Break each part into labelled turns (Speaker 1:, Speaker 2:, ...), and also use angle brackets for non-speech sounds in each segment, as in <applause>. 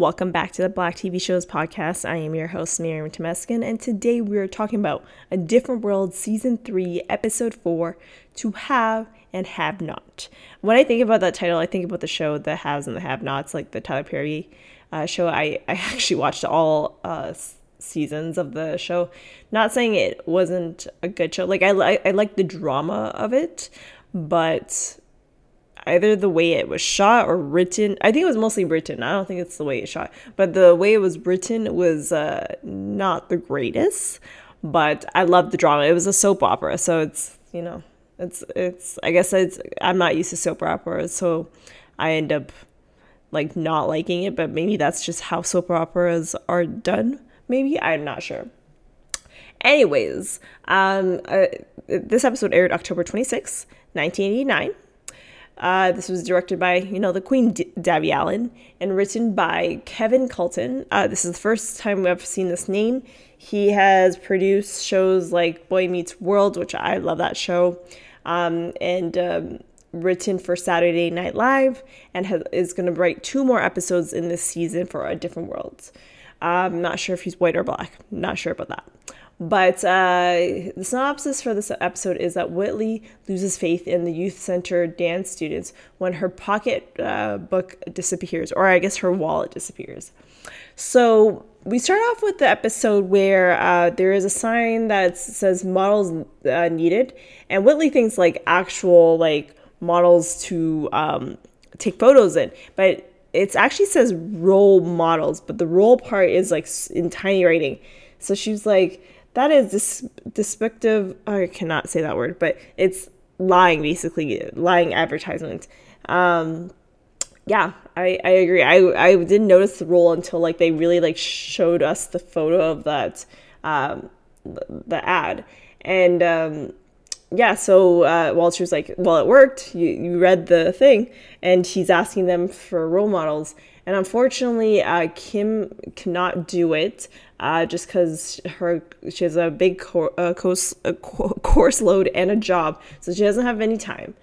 Speaker 1: Welcome back to the Black TV Shows podcast. I am your host, Miriam Temeskin, and today we are talking about A Different World Season 3, Episode 4 To Have and Have Not. When I think about that title, I think about the show The Haves and the Have Nots, like the Tyler Perry uh, show. I, I actually watched all uh, seasons of the show. Not saying it wasn't a good show. Like, I, I, I like the drama of it, but either the way it was shot or written. I think it was mostly written. I don't think it's the way it shot, but the way it was written was uh, not the greatest. But I loved the drama. It was a soap opera, so it's you know, it's it's. I guess it's. I'm not used to soap operas, so I end up like not liking it. But maybe that's just how soap operas are done. Maybe I'm not sure. Anyways, um, uh, this episode aired October 26, 1989. Uh, this was directed by, you know, the Queen D- Debbie Allen and written by Kevin Kelton. Uh, this is the first time we've seen this name. He has produced shows like Boy Meets World, which I love that show, um, and um, written for Saturday Night Live, and has, is going to write two more episodes in this season for A Different World. I'm not sure if he's white or black. Not sure about that. But uh, the synopsis for this episode is that Whitley loses faith in the youth center dance students when her pocket uh, book disappears, or I guess her wallet disappears. So we start off with the episode where uh, there is a sign that says models uh, needed, and Whitley thinks like actual like models to um, take photos in, but it actually says role models, but the role part is like in tiny writing. So she's like that is dis- despictive. I cannot say that word, but it's lying basically, lying advertisements. Um, yeah, I, I agree. I, I didn't notice the role until like they really like showed us the photo of that um, the ad and um, yeah so uh, walter's like well it worked you, you read the thing and he's asking them for role models and unfortunately uh, kim cannot do it uh, just because her she has a big uh, course, a <laughs> course load and a job, so she doesn't have any time.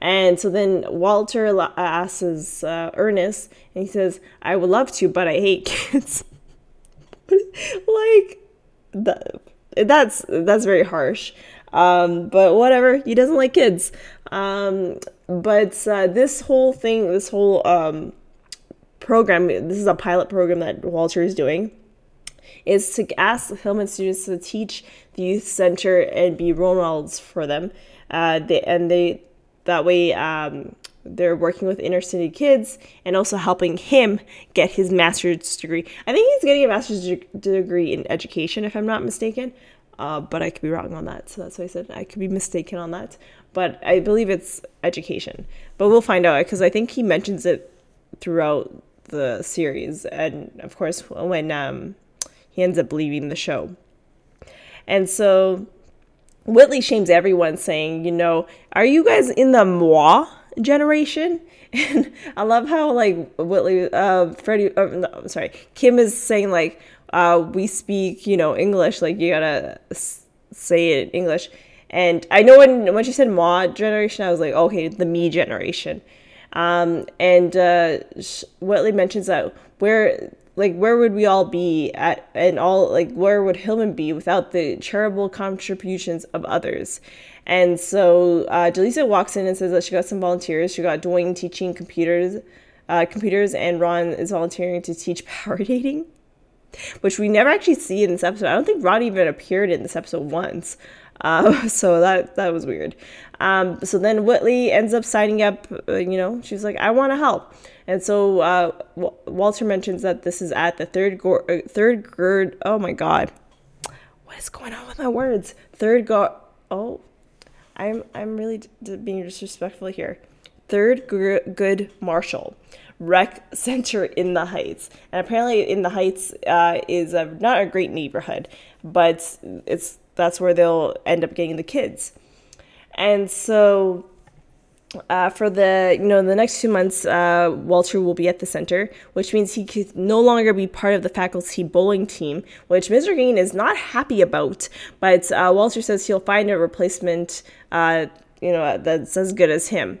Speaker 1: And so then Walter asks uh, Ernest, and he says, "I would love to, but I hate kids." <laughs> like that, that's that's very harsh. Um, but whatever, he doesn't like kids. Um, but uh, this whole thing, this whole um, program, this is a pilot program that Walter is doing is to ask Hillman students to teach the youth center and be role models for them. Uh, they, and they that way um, they're working with inner city kids and also helping him get his master's degree. I think he's getting a master's de- degree in education, if I'm not mistaken. Uh, but I could be wrong on that. So that's why I said I could be mistaken on that. But I believe it's education. But we'll find out because I think he mentions it throughout the series. And of course, when um, he ends up leaving the show. And so Whitley shames everyone, saying, you know, are you guys in the moi generation? <laughs> And I love how like Whitley, uh, Freddie, uh, no, I'm sorry, Kim is saying like, uh, we speak, you know, English, like you gotta s- say it in English. And I know when when she said moi generation, I was like, okay, the me generation. Um, and uh, Whitley mentions that where like where would we all be at and all like where would Hillman be without the charitable contributions of others? And so uh, Jaleesa walks in and says that she got some volunteers. She got Dwayne teaching computers, uh, computers, and Ron is volunteering to teach <laughs> power dating, which we never actually see in this episode. I don't think Ron even appeared in this episode once. Uh, <laughs> so that that was weird. Um, so then Whitley ends up signing up. Uh, you know, she's like, I want to help. And so uh, w- Walter mentions that this is at the third go- uh, third gird. Oh my God, what is going on with my words? Third go. Oh, I'm I'm really d- being disrespectful here. Third gr- good Marshall rec center in the Heights, and apparently in the Heights uh, is a, not a great neighborhood, but it's that's where they'll end up getting the kids. And so uh, for the you know the next two months, uh, Walter will be at the center, which means he could no longer be part of the faculty bowling team, which Mr. Gaines is not happy about. But uh, Walter says he'll find a replacement, uh, you know, that's as good as him.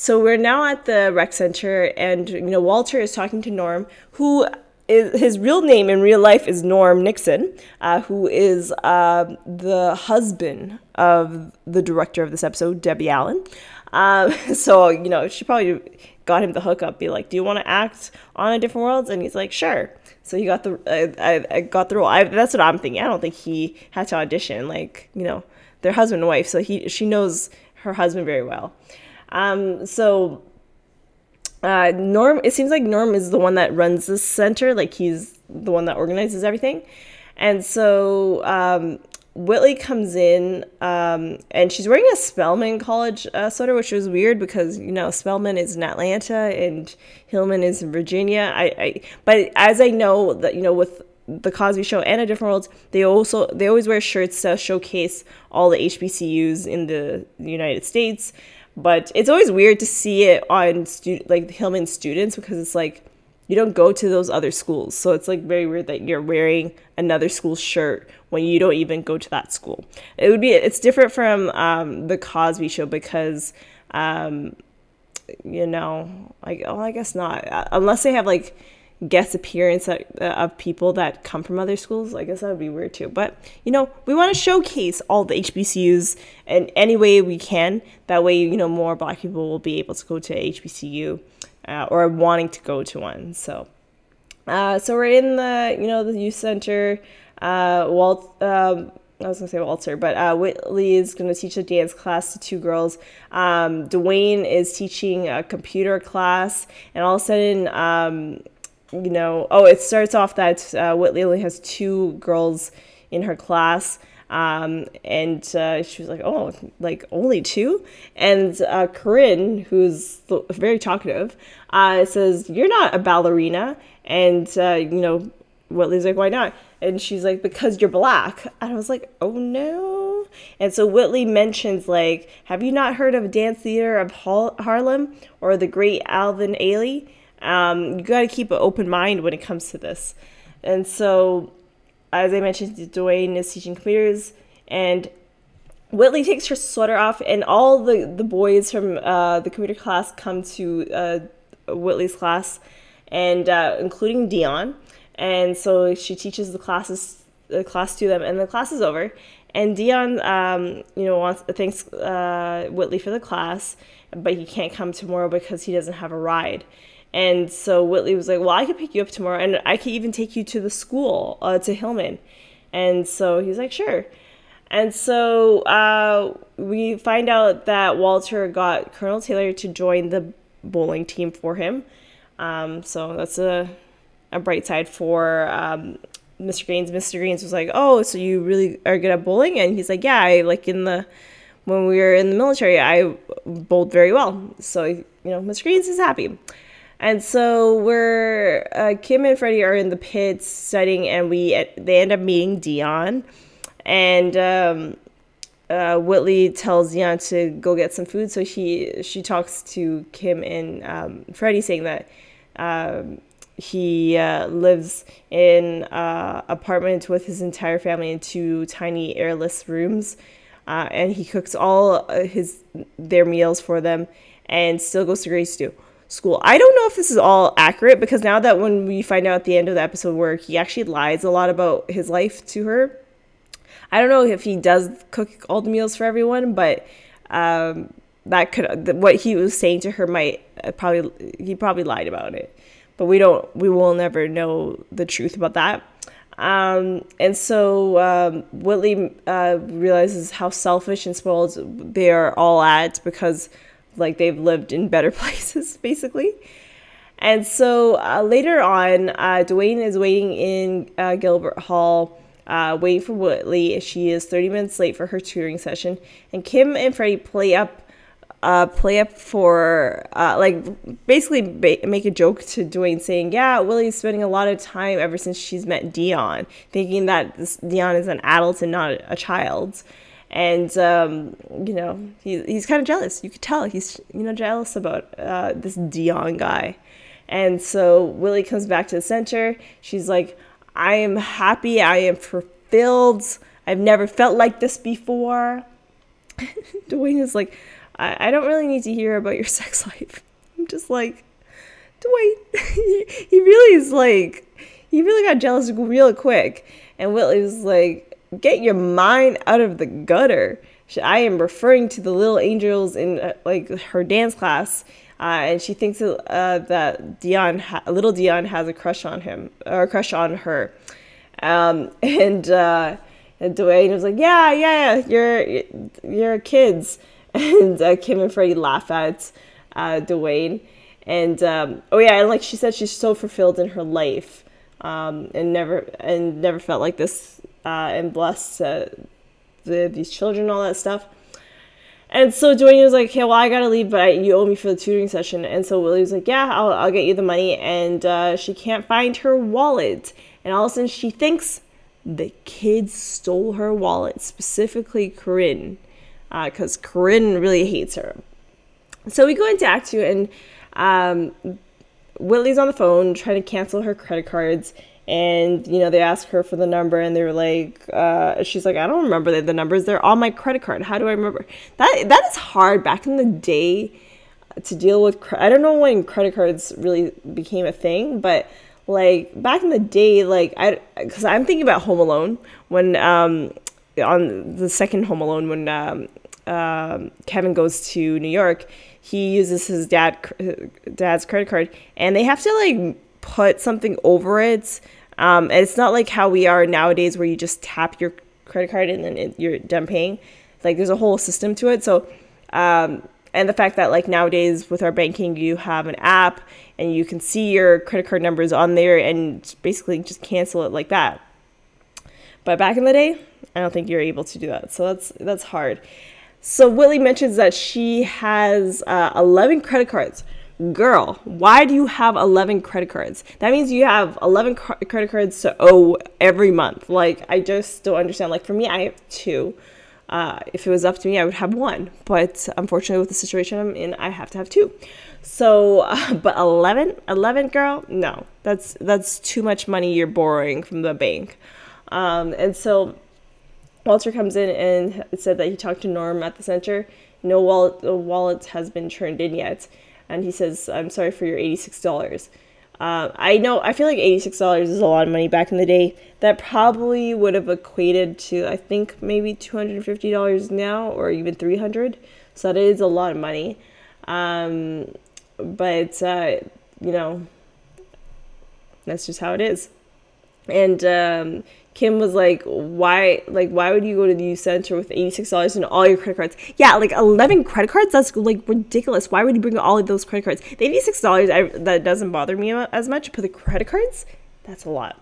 Speaker 1: So we're now at the rec center, and you know Walter is talking to Norm, who is, his real name in real life is Norm Nixon, uh, who is uh, the husband of the director of this episode, Debbie Allen. Um, <laughs> so you know she probably got him the hookup, be like, "Do you want to act on a different world?" And he's like, "Sure." So he got the uh, I, I got the role. I, that's what I'm thinking. I don't think he had to audition. Like you know, they're husband and wife, so he she knows her husband very well. Um, so uh, Norm, it seems like Norm is the one that runs this center. Like he's the one that organizes everything. And so um, Whitley comes in um, and she's wearing a Spelman College uh, sweater, which was weird because, you know, Spelman is in Atlanta and Hillman is in Virginia. I, I But as I know that, you know, with the Cosby Show and a different world, they also they always wear shirts to showcase all the HBCUs in the United States but it's always weird to see it on stu- like Hillman students because it's like you don't go to those other schools. So it's like very weird that you're wearing another school's shirt when you don't even go to that school. It would be it's different from um, the Cosby Show because um, you know like oh I guess not uh, unless they have like guest appearance uh, of people that come from other schools. I guess that would be weird too. But you know, we want to showcase all the HBCUs in any way we can. That way, you know, more Black people will be able to go to HBCU uh, or wanting to go to one. So, uh, so we're in the you know the youth center. Uh, Walt. Um, I was gonna say Walter, but uh, Whitley is gonna teach a dance class to two girls. Um, Dwayne is teaching a computer class, and all of a sudden, um, you know, oh, it starts off that uh, Whitley only has two girls in her class. Um, and uh, she was like, oh, like only two? And uh, Corinne, who's very talkative, uh, says, you're not a ballerina. And, uh, you know, Whitley's like, why not? And she's like, because you're black. And I was like, oh no. And so Whitley mentions, like, have you not heard of Dance Theater of Harlem or the great Alvin Ailey? Um, you got to keep an open mind when it comes to this. And so, as I mentioned, Dwayne is teaching computers, and Whitley takes her sweater off, and all the, the boys from uh, the computer class come to uh, Whitley's class, and uh, including Dion. And so she teaches the classes the class to them, and the class is over. And Dion, um, you know, wants thanks uh, Whitley for the class, but he can't come tomorrow because he doesn't have a ride. And so Whitley was like, Well, I could pick you up tomorrow and I could even take you to the school, uh, to Hillman. And so he's like, Sure. And so uh, we find out that Walter got Colonel Taylor to join the bowling team for him. Um, so that's a, a bright side for um, Mr. Gaines. Mr. Gaines was like, Oh, so you really are good at bowling? And he's like, Yeah, I like in the when we were in the military, I bowled very well. So, you know, Mr. Gaines is happy. And so we're uh, Kim and Freddie are in the pits studying, and we they end up meeting Dion, and um, uh, Whitley tells Dion to go get some food. So she she talks to Kim and um, Freddie, saying that um, he uh, lives in uh, apartment with his entire family in two tiny airless rooms, uh, and he cooks all his their meals for them, and still goes to grade school school. I don't know if this is all accurate because now that when we find out at the end of the episode where he actually lies a lot about his life to her, I don't know if he does cook all the meals for everyone, but um, that could what he was saying to her might uh, probably he probably lied about it, but we don't we will never know the truth about that. Um, and so um, Whitley uh, realizes how selfish and spoiled they are all at because like they've lived in better <laughs> places basically. And so uh, later on uh, dwayne is waiting in uh, gilbert hall uh, waiting for whitley. She is 30 minutes late for her tutoring session. And kim and freddie play up uh, play up for uh, like basically ba- make a joke to Dwayne saying, "Yeah, Willie's spending a lot of time ever since she's met Dion, thinking that this, Dion is an adult and not a child." And um, you know he, he's kind of jealous. You could tell he's you know jealous about uh, this dion guy. And so willie comes back to the center. She's like i am happy. I am fulfilled. I've never felt like this before. <laughs> Dwayne is like I, I don't really need to hear about your <laughs> sex life. I'm just like, Dwayne, <laughs> he, he really is like, he really got jealous real quick. And Whitley was like, get your mind out of the gutter. I am referring to the little angels in uh, like her dance class. Uh, and she thinks uh, that Dion, ha- little Dion, has a crush on him or a crush on her. Um, <laughs> and, uh, and Dwayne was like, "Yeah, yeah, you're you're kids." <laughs> And uh, Kim and Freddie laugh at uh, Dwayne. And um, oh yeah, and like she said, she's so fulfilled in her life, um, and never and never felt like this, uh, and bless uh, the, these children, all that stuff. And so Dwayne was like, "Okay, well, I gotta leave, but I, you owe me for the tutoring session." And so Willie was like, "Yeah, I'll, I'll get you the money." And uh, she can't find her wallet, and all of a sudden she thinks the kids stole her wallet, specifically Corinne, because uh, Corinne really hates her. So we go into Act Two, and um, Whitley's on the phone trying to cancel her credit cards. And you know they ask her for the number, and they're like, uh, she's like, I don't remember the, the numbers. They're on my credit card. How do I remember? That that is hard back in the day to deal with. I don't know when credit cards really became a thing, but like back in the day like i because i'm thinking about home alone when um on the second home alone when um, um, kevin goes to new york he uses his dad dad's credit card and they have to like put something over it um, and it's not like how we are nowadays where you just tap your credit card and then it, you're done paying. Like there's a whole system to it. So um, and the fact that like nowadays with our banking you have an app and you can see your credit card numbers on there and basically just cancel it like that. But back in the day i don't think you're able to do that. So that's that's hard. So Whitley mentions that she has uh, 11 credit cards girl why do you have 11 credit cards that means you have 11 credit cards to owe every month like i just don't understand like for me i have two uh, if it was up to me, I would have one. But unfortunately, with the situation I'm in, I have to have two. So, uh, <laughs> but 11, 11, girl, no, that's that's too much money you're borrowing from the bank. Um, and so Walter comes in and said that he talked to Norm at the center. No wallet, the wallet has been turned in yet, and he says, "I'm sorry for your eighty-six dollars." Uh, I know, I feel like $86 is a lot of money back in the day. That probably would have equated to, I think, maybe $250 now or even 300 So that is a lot of money. Um, but, uh, you know, that's just how it is. And um, Kim was like, "Why? Like, why would you go to the youth center with eighty six dollars and all your credit cards? Yeah, like eleven credit cards. That's like ridiculous. Why would you bring all of those credit cards? The eighty six dollars that doesn't bother me as much, but the credit cards, that's a lot."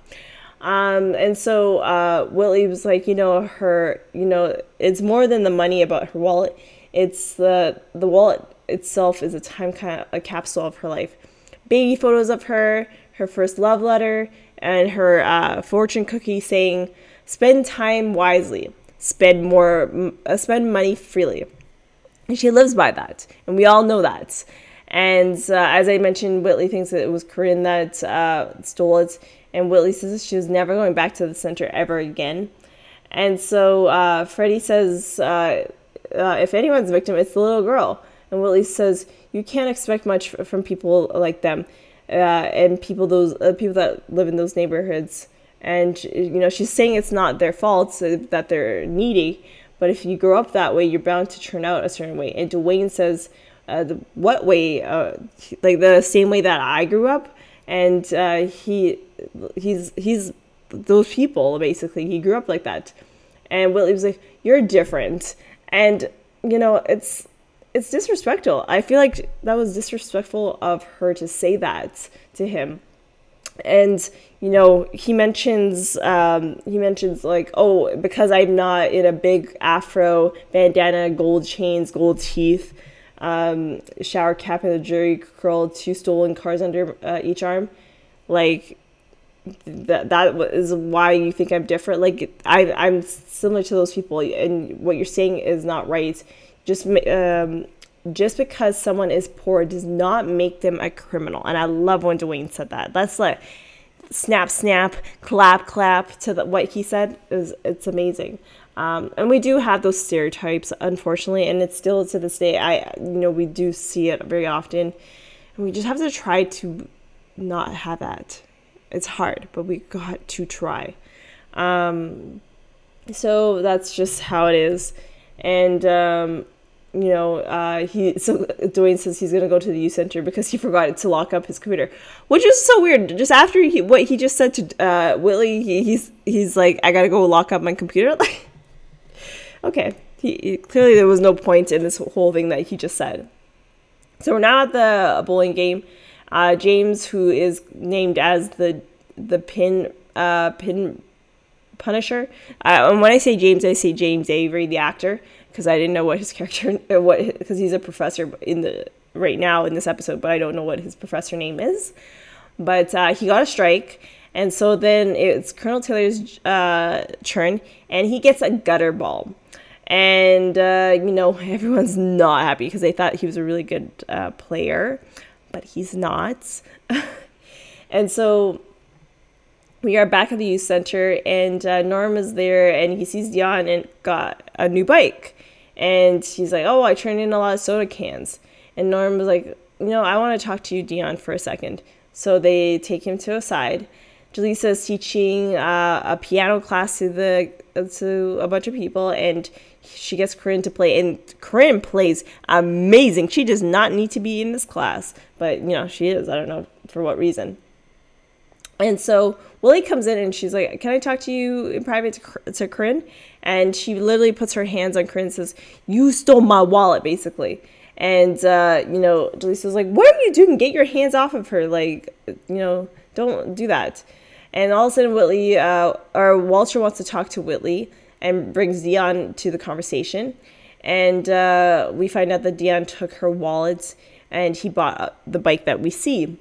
Speaker 1: Um, and so uh, Willie was like, you know, her, you know, it's more than the money about her wallet. It's the the wallet itself is a time kind of a capsule of her life. Baby photos of her, her first love letter, and her uh, fortune cookie saying, "Spend time wisely, spend more, uh, spend money freely." And she lives by that, and we all know that. And uh, as I mentioned, Whitley thinks that it was Corinne that uh, stole it, and Whitley says she was never going back to the center ever again. And so uh, Freddie says, uh, "If anyone's a victim, it's the little girl." And Whitley says, "You can't expect much from people like them." Uh, and people those uh, people that live in those neighborhoods. And you know, she's saying it's not their fault that they're needy, but if you grow up that way, you're bound to turn out a certain way. And Dwayne says, uh, the, "What way? Uh, like the same way that I grew up." And uh, he he's he's those people basically. He grew up like that. And Willie was like, "You're different," and you know, it's it's disrespectful. I feel like that was disrespectful of her to say that to him. And you know, he mentions um, he mentions like, oh, because I'm not in a big afro bandana, gold chains, gold teeth, um, shower cap, and a Jheri curl, two stolen cars under uh, each arm, like that that is why you think I'm different. Like I I'm similar to those people, and what you're saying is not right just um, just because someone is poor does not make them a criminal. And I love when Dwayne said that. That's like snap, snap, clap, clap to the, what he said is it's amazing. Um, and we do have those stereotypes, unfortunately, and it's still to this day. I, you know, we do see it very often, and we just have to try to not have that. It's hard, but we got to try. Um, so that's just how it is, and um, you know, uh, he so Dwayne says he's gonna go to the youth center because he forgot to lock up his computer, which is so weird. Just after he, what he just said to uh, Whitley, he, he's he's like, I gotta go lock up my computer. <laughs> okay, he, he, clearly there was no point in this whole thing that he just said. So we're now at the bowling game. Uh, James, who is named as the the pin uh, pin Punisher. Uh, and when I say James, I say James Avery, the actor because I didn't know what his character <laughs> what because he's a professor in the right now in this episode, but I don't know what his professor name is. But uh, he got a strike, and so then it's Colonel Taylor's uh, turn, and he gets a gutter ball. And uh, you know <laughs> everyone's not happy because they thought he was a really good uh, player, but he's not. <laughs> and so we are back at the youth center, and uh, Norm is there, and he sees Dion and got a new bike. And he's like, Oh, I turned in a lot of soda cans. And Norm was like, You know, I want to talk to you, Dion, for a second. So they take him to a side. Is teaching uh, a piano class to the to a bunch of people, and she gets Corinne to play. And Corinne plays amazing. She does not need to be in this class, but you know she is. I don't know for what reason. And so Willie comes in and she's like, "Can I talk to you in private to, to Corinne?" And she literally puts her hands on Corinne and says, "You stole my wallet," basically. And uh, you know, Jaleesa's like, "What are you doing? Get your hands off of her! Like, you know, don't do that." And all of a sudden, Whitley uh, or Walter wants to talk to Whitley and brings Dion to the conversation. And uh, we find out that Dion took her wallet and he bought the bike that we see.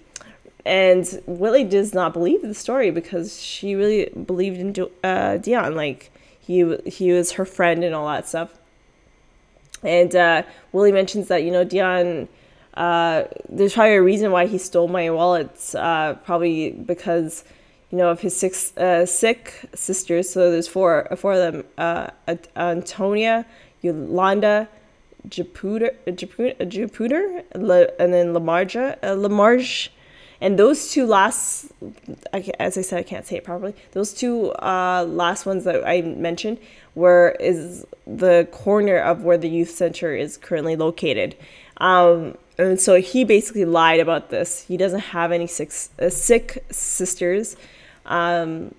Speaker 1: And Whitley does not believe the story because she really believed in uh, Dion. Like he he was her friend and all that stuff. And uh, Willie mentions that you know Dion. Uh, there's probably a reason why he stole my wallet. Uh, probably because you know of his six uh, sick sisters. So there's four four of them: uh, Antonia, Yolanda, Japuter, Japuter, Japuter, and then Lamarja, uh, Lamarge and those two last as i said i can't say it properly. Those two uh, last ones that i mentioned were is the corner of where the youth center is currently located. Um, and so he basically lied about this. He doesn't have any sick, uh, sick sisters. Um,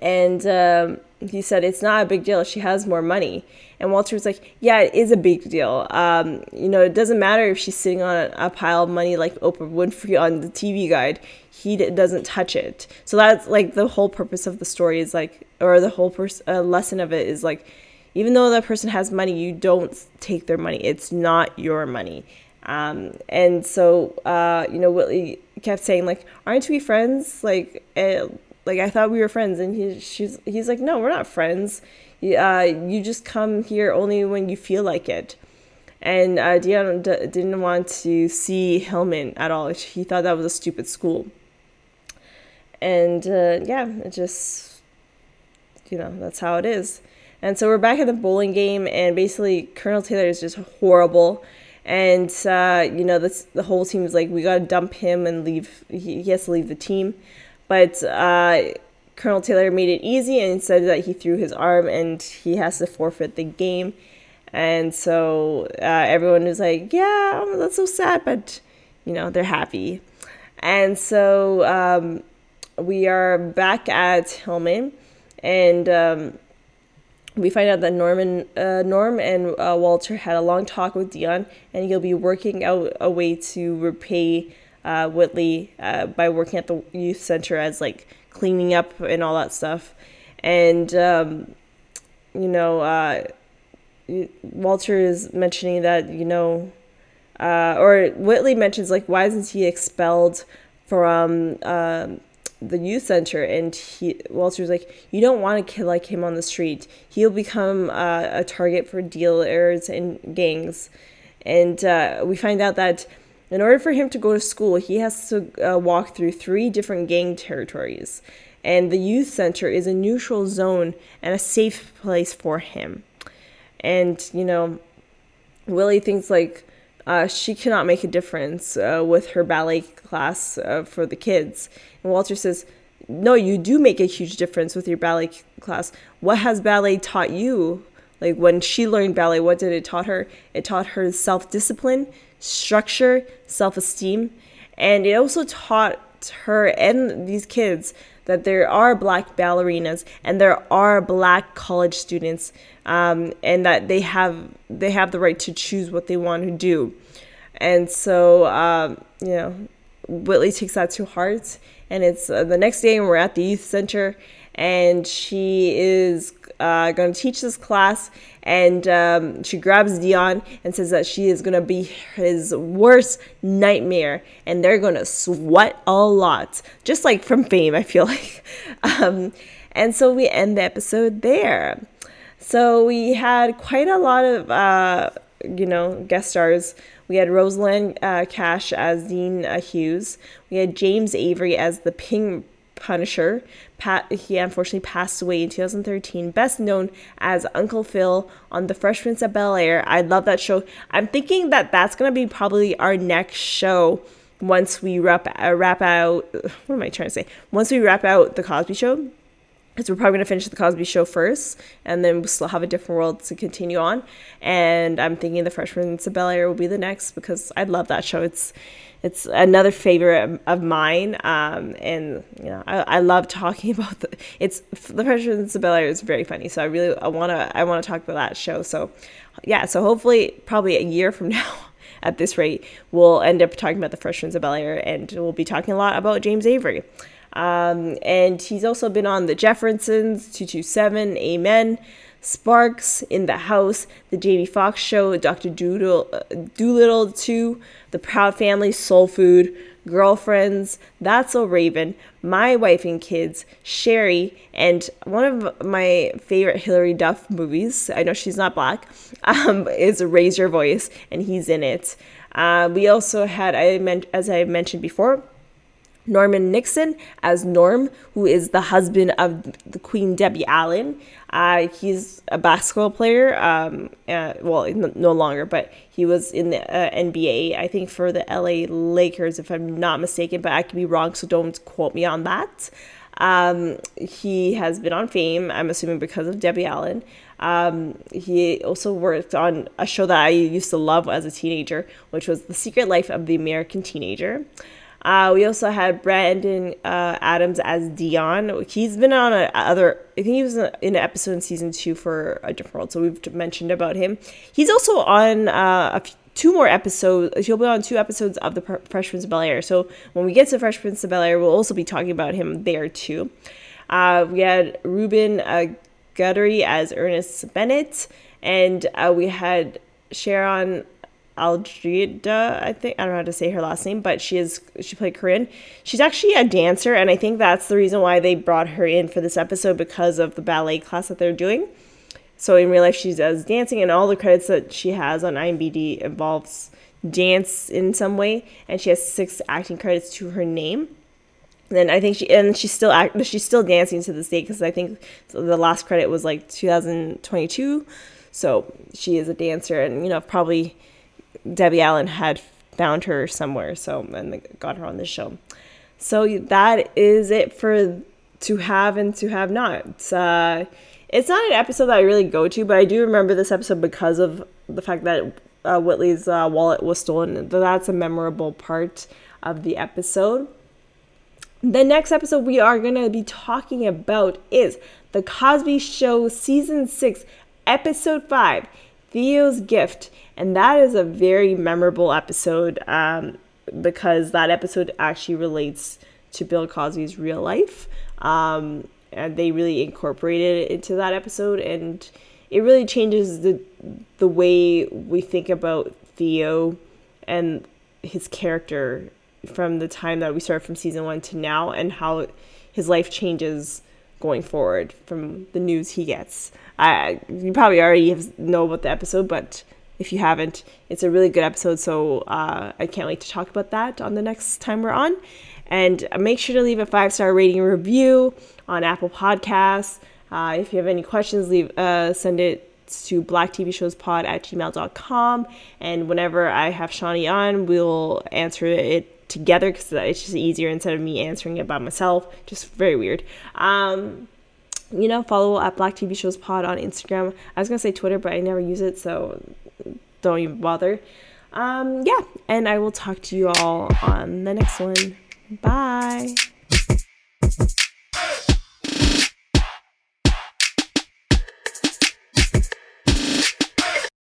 Speaker 1: and um, he said it's not a big deal. She has more money. And walter was like yeah it is a big deal. Um, you know it doesn't matter if she's sitting on a, pile of money like oprah winfrey on the tv guide. He d- doesn't touch it. So that's like the whole purpose of the story is like or the whole pers- uh, lesson of it is like even though that person has money you don't take their money. It's not your money. Um, and so uh, you know whitley kept saying like aren't we friends? Like uh, like I thought we were friends, and he she's he's like, no, we're not friends. Uh, you just come here only when you feel like it. And uh, Dion d- didn't want to see Hillman at all. He thought that was a stupid school. And uh, yeah, it just, you know, that's how it is. And so we're back at the bowling game, and basically Colonel Taylor is just horrible. And uh, you know, this the whole team is like, we gotta dump him and leave. He, he has to leave the team. But uh, Colonel Taylor made it easy and said that he threw his arm and he has to forfeit the game. And so uh, everyone was like, yeah, oh, that's so sad, but you know, they're happy. And so um, we are back at Hillman and um, we find out that Norman, uh, Norm and uh, Walter had a long talk with Dion and he'll be working out a way to repay uh, Whitley uh, by working at the youth center as like cleaning up and all that stuff. And, um, you know, uh, Walter is mentioning that, you know, uh, or Whitley mentions, like, why isn't he expelled from um, the youth center? And he, Walter's like, you don't want a kid like him on the street. He'll become uh, a target for dealers and gangs. And uh, we find out that in order for him to go to school, he has to uh, walk through three different gang territories. And the youth center is a neutral zone and a safe place for him. And, you know, Willie thinks like uh, she cannot make a difference uh, with her ballet class uh, for the kids. And Walter says, No, you do make a huge difference with your ballet class. What has ballet taught you? Like when she learned ballet, what did it taught her? It taught her self discipline, structure, self esteem, and it also taught her and these kids that there are black ballerinas and there are black college students um, and that they have they have the right to choose what they want to do. And so um, you know whitley takes that to heart and it's uh, the next day and we're at the youth center and she is uh, going to teach this class and um, she grabs Dion and says that she is going to be his worst nightmare and they're going to sweat a lot, just like from fame, I feel <laughs> like. Um, and so we end the episode there. So we had quite a lot of, uh, you know, guest stars. We had Rosalind uh, Cash as Dean uh, Hughes. We had James Avery as the Pink Punisher. Pat, he unfortunately passed away in 2013, best known as Uncle Phil on The Fresh Prince of Bel Air. I love that show. I'm thinking that that's going to be probably our next show once we wrap, uh, wrap out. <sighs> What am I trying to say? Once we wrap out The Cosby Show because we're probably going to finish the Cosby Show first, and then we'll still have a different world to continue on. And I'm thinking the Fresh Prince of Bel Air will be the next because I love that show. It's it's another favorite of mine, um, and you know I, I love talking <laughs> about the. It's the Fresh Prince of Bel Air is very funny, so I really I wanna I wanna talk about that show. So yeah, so hopefully probably a year from <laughs> now. At this rate, we'll end up talking about the Fresh Prince of Bel Air, and we'll be talking a lot about James Avery. Um, and he's also been on the Jeffersons, 227, Amen, Sparks, In the House, The Jamie Foxx Show, Dr. Doodle, uh, Dolittle 2, The Proud Family, Soul Food, Girlfriends, That's So Raven, My Wife and Kids, Sherry, and one of my favorite Hilary Duff movies, I know she's not black, <laughs> um, is Raise Your Voice, and he's in it. Uh, we also had, I meant, as I mentioned before, Norman Nixon as Norm, who is the husband of the Queen Debbie Allen. Uh, he's a basketball player. Um, uh, well, no longer, but he was in the uh, NBA, I think, for the LA Lakers, if I'm not mistaken, but I could be wrong, so don't quote me on that. Um, he has been on fame, I'm assuming, because of Debbie Allen. Um, he also worked on a show that I used to love as a teenager, which was The Secret Life of the American Teenager. Uh, we also had Brandon uh, Adams as Dion. He's been on a, other, I think he was in an episode in season two for a different world, so we've mentioned about him. He's also on uh, two more episodes. He'll be on two episodes of the Fresh Prince of Bel Air. So when we get to Fresh Prince of Bel Air, we'll also be talking about him there too. Uh, we had Ruben uh, Guttery as Ernest Bennett, and uh, we had Sharon Aldrida, I think I don't know how to say her last name, but she is she played Corinne. She's actually a dancer, and I think that's the reason why they brought her in for this episode because of the ballet class that they're doing. So in real life, she does dancing, and all the credits that she has on IMDb involves dance in some way, and she has six acting credits to her name. And I think she and she's still act, she's still dancing to this day because I think the last credit was like 2022. So she is a dancer, and you know probably Debbie Allen had found her somewhere, so and got her on this show. So that is it for to have and to have not. It's, uh, it's not an episode that I really go to, but I do remember this episode because of the fact that uh, Whitley's uh, wallet was stolen. That's a memorable part of the episode. The next episode we are going to be talking about is The Cosby Show Season 6, Episode 5 Theo's Gift. And that is a very memorable episode um, because that episode actually relates to Bill Cosby's real life. Um, and they really incorporated it into that episode. And it really changes the, the way we think about Theo and his character from the time that we start from season one to now and how his life changes going forward from the news he gets. I you probably already know about the episode, but if you haven't. It's a really good episode, so uh, I can't wait to talk about that on the next time we're on. And make sure to leave a five star rating review on Apple Podcasts. Uh, if you have any questions, leave uh, send it to blacktvshowspod at gmail.com. And whenever I have Shawnee on, we'll answer it together because it's just easier instead of me answering it by myself. Just very weird. Um, you know, follow at Black TV Shows Pod on Instagram. I was gonna say Twitter, but I never use it, so don't even bother. Um, yeah, and I will talk to you all on the next one. Bye.